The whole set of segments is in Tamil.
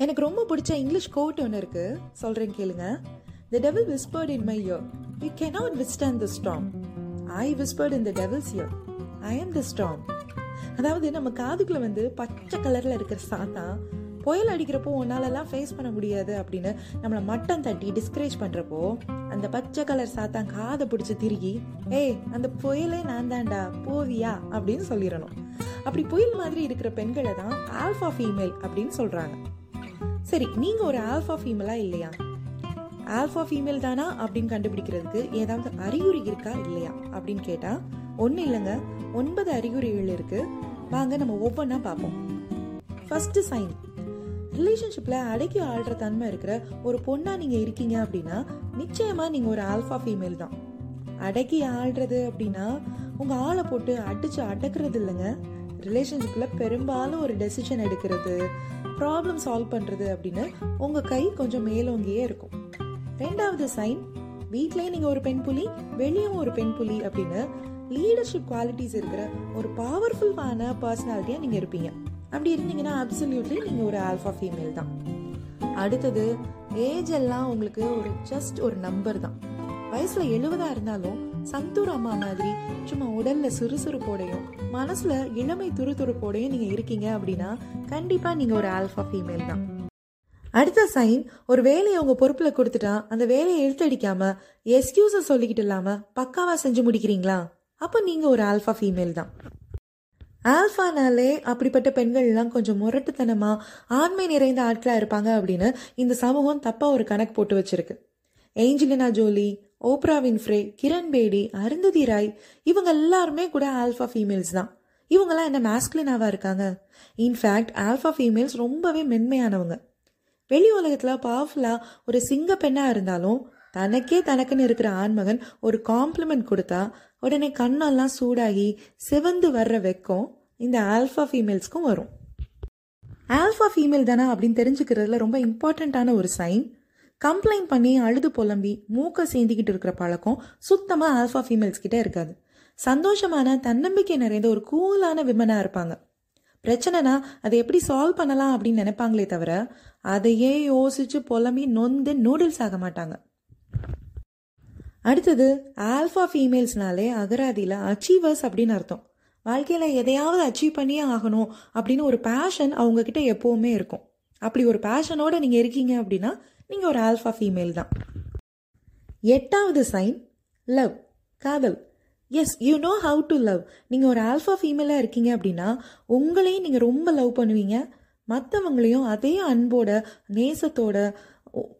எனக்கு ரொம்ப பிடிச்ச இங்கிலீஷ் கோட் ஒன்று இருக்கு. சொல்றேன் கேளுங்க. The devil whispered in my ear you cannot withstand the strong I whispered in the devil's ear I a am the strong அதாவது நம்ம காதுக்குள்ள வந்து பச்சை கலர்ல இருக்கிற சாத்தா புயல் அடிக்கிறப்போ உன்னாலெல்லாம் ஃபேஸ் பண்ண முடியாது அப்படின்னு நம்மளை மட்டம் தட்டி டிஸ்கரேஜ் பண்ணுறப்போ அந்த பச்சை கலர் சாத்தான் காதை பிடிச்சி திருகி ஏய் அந்த புயலே நான் தான்டா போவியா? அப்படின்னு சொல்லிடணும் அப்படி புயல் மாதிரி இருக்கிற பெண்களை தான் ஆல்ஃபா ஃபீமேல் அப்படின்னு சொல்கிறாங்க சரி நீங்க ஒரு ஆல்ஃபா ஃபீமேலா இல்லையா? ஆல்ஃபா ஃபீமேல் தானா அப்படின்னு கண்டுபிடிக்கிறதுக்கு ஏதாவது அறிகுறி இருக்கா இல்லையா அப்படின்னு கேட்டா ஒன்றும் இல்லைங்க. ஒன்பது அறிகுறிகள் இருக்கு. வாங்க நம்ம ஒவ்வொன்றா பார்ப்போம். ஃபர்ஸ்ட் சைன் ரிலேஷன்ஷிப்பில் அடக்கி ஆள்ற தன்மை இருக்கிற ஒரு பொண்ணாக நீங்கள் இருக்கீங்க அப்படின்னா நிச்சயமாக நீங்கள் ஒரு ஆல்ஃபா ஃபீமேல் தான். அடக்கி ஆள்றது அப்படின்னா உங்கள் ஆளை போட்டு அடித்து அடக்கிறது இல்லைங்க. ரிலேஷன்ஷிப்பில் பெரும்பாலும் ஒரு டெசிஷன் எடுக்கிறது ப்ராப்ளம் சால்வ் பண்ணுறது அப்படின்னு உங்கள் கை கொஞ்சம் மேலோங்கியே இருக்கும். ரெண்டாவது சைன் வீட்லயே நீங்கள் ஒரு பெண் புலி வெளியும் ஒரு பெண் புலி அப்படின்னு லீடர்ஷிப் குவாலிட்டிஸ் இருக்கிற ஒரு பவர்ஃபுல்லான பர்சனாலிட்டியாக நீங்கள் இருப்பீங்க. அப்படி இருந்தீங்கன்னா அப்சல்யூட்லி நீங்கள் ஒரு ஆல்ஃபா ஃபீமேல் தான். அடுத்தது ஏஜ் எல்லாம் உங்களுக்கு ஒரு ஜஸ்ட் ஒரு நம்பர் தான். வயசில் எழுபதாக இருந்தாலும் சந்தூர் அம்மா மாதிரி சும்மா உடல்ல சுறுசுறுப்போடையும் மனசுல இளமை துருதுருப்போடையும் நீங்க இருக்கீங்க அப்படின்னா கண்டிப்பா நீங்க ஒரு ஆல்ஃபா ஃபீமேல் தான். அடுத்த சைன் ஒரு வேலையை உங்க பொறுப்புல கொடுத்துட்டா அந்த வேலையை இழுத்தடிக்காம எக்ஸ்கியூஸ சொல்லிக்கிட்டு இல்லாம பக்காவா செஞ்சு முடிக்கிறீங்களா? அப்ப நீங்க ஒரு ஆல்ஃபா ஃபீமேல் தான். ஆல்ஃபானாலே அப்படிப்பட்ட பெண்கள்லாம் கொஞ்சம் முரட்டுத்தனமா ஆண்மை நிறைந்த ஆட்களா இருப்பாங்க அப்படின்னு இந்த சமூகம் தப்பா ஒரு கணக்கு போட்டு வச்சிருக்கு. Angelina Jolie Oprah Winfrey Kiran Bedi Arundhati Roy இவங்க எல்லாருமே கூட ஆல்ஃபா ஃபீமேல்ஸ் தான். இவங்கெல்லாம் என்ன மேஸ்குலினாவா இருக்காங்க? இன்ஃபேக்ட் ஆல்ஃபா ஃபீமேல்ஸ் ரொம்பவே மென்மையானவங்க. வெளி உலகத்துல பவர்ஃபுல்லா ஒரு சிங்க பெண்ணா இருந்தாலும் தனக்கே தனக்குன்னு இருக்கிற ஆண்மகன் ஒரு காம்ப்ளிமெண்ட் கொடுத்தா உடனே கண்ணெல்லாம் சூடாகி சிவந்து வர்ற வெக்கம் இந்த ஆல்ஃபா ஃபீமேல்ஸ்க்கும் வரும். ஆல்ஃபா ஃபீமேல் தானே அப்படின்னு தெரிஞ்சுக்கிறதுல ரொம்ப இம்பார்ட்டண்ட்டான ஒரு சைன் கம்ப்ளைண்ட் பண்ணி அழுது புலம்பி மூக்க சேந்திக்கிட்டு இருக்கிற பழக்கம் சுத்தமாக ஆல்ஃபா ஃபீமேல்ஸ் கிட்டே இருக்காது. சந்தோஷமான தன்னம்பிக்கை நிறைந்த ஒரு கூலான விமனாக இருப்பாங்க. பிரச்சனைனா அதை எப்படி சால்வ் பண்ணலாம் அப்படின்னு நினைப்பாங்களே தவிர அதையே யோசிச்சு புலம்பி நொந்து நூடுல்ஸ் ஆக மாட்டாங்க. அடுத்தது ஆல்ஃபா ஃபீமேல்ஸ்னாலே அகராதியில் அச்சீவர்ஸ் அப்படின்னு அர்த்தம். வாழ்க்கையில் எதையாவது அச்சீவ் பண்ணியே ஆகணும் அப்படின்னு ஒரு பேஷன் அவங்கக்கிட்ட எப்போவுமே இருக்கும். அப்படி ஒரு பேஷனோட நீங்கள் இருக்கீங்க அப்படின்னா நீங்கள் ஒரு ஆல்ஃபா ஃபீமேல் தான். எட்டாவது சைன் லவ் காதல். Yes you know how to love நீங்கள் ஒரு ஆல்ஃபா ஃபீமேலாக இருக்கீங்க அப்படின்னா உங்களையும் நீங்கள் ரொம்ப லவ் பண்ணுவீங்க. மற்றவங்களையும் அதே அன்போட நேசத்தோட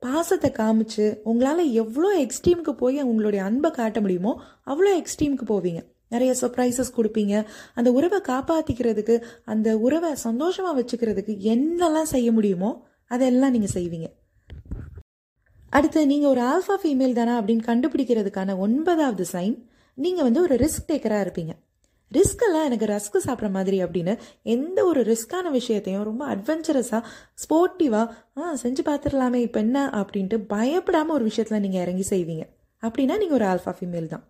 பாசத்தை காமிச்சு உங்களால் எவ்வளோ எக்ஸ்ட்ரீமுக்கு போய் உங்களுடைய அன்பை காட்ட முடியுமோ அவ்வளோ எக்ஸ்ட்ரீமுக்கு போவீங்க. நிறைய சர்ப்ரைசஸ் கொடுப்பீங்க. அந்த உறவை காப்பாற்றிக்கிறதுக்கு அந்த உறவை சந்தோஷமாக வச்சுக்கிறதுக்கு என்னெல்லாம் செய்ய முடியுமோ அதெல்லாம் நீங்கள் செய்வீங்க. அடுத்து நீங்கள் ஒரு ஆல்ஃபா ஃபீமேல் தானா அப்படின்னு கண்டுபிடிக்கிறதுக்கான ஒன்பதாவது சைன் நீங்கள் வந்து ஒரு ரிஸ்க் டேக்கராக இருப்பீங்க. ரிஸ்க்கெல்லாம் எனக்கு ரஸ்க் சாப்பிட்ற மாதிரி அப்படின்னு எந்த ஒரு ரிஸ்கான விஷயத்தையும் ரொம்ப அட்வென்ச்சரஸாக ஸ்போர்ட்டிவாக ஆ செஞ்சு பார்த்துடலாமே இப்போ என்ன? அப்படின்ட்டு பயப்படாமல் ஒரு விஷயத்தில் நீங்கள் இறங்கி செய்வீங்க. அப்படின்னா நீங்கள் ஒரு ஆல்ஃபா ஃபீமேல் தான்.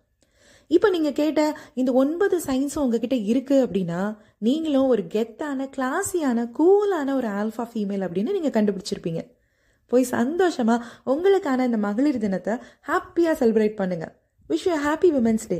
இப்போ நீங்கள் கேட்ட இந்த ஒன்பது சயின்ஸும் உங்ககிட்ட இருக்கு அப்படின்னா நீங்களும் ஒரு கெத்தான கிளாஸியான கூலான ஒரு ஆல்ஃபா ஃபீமேல் அப்படின்னு நீங்கள் கண்டுபிடிச்சிருப்பீங்க. போய் சந்தோஷமா உங்களுக்கான இந்த மகளிர் தினத்தை ஹாப்பியாக செலிப்ரேட் பண்ணுங்க. Wish you happy women's day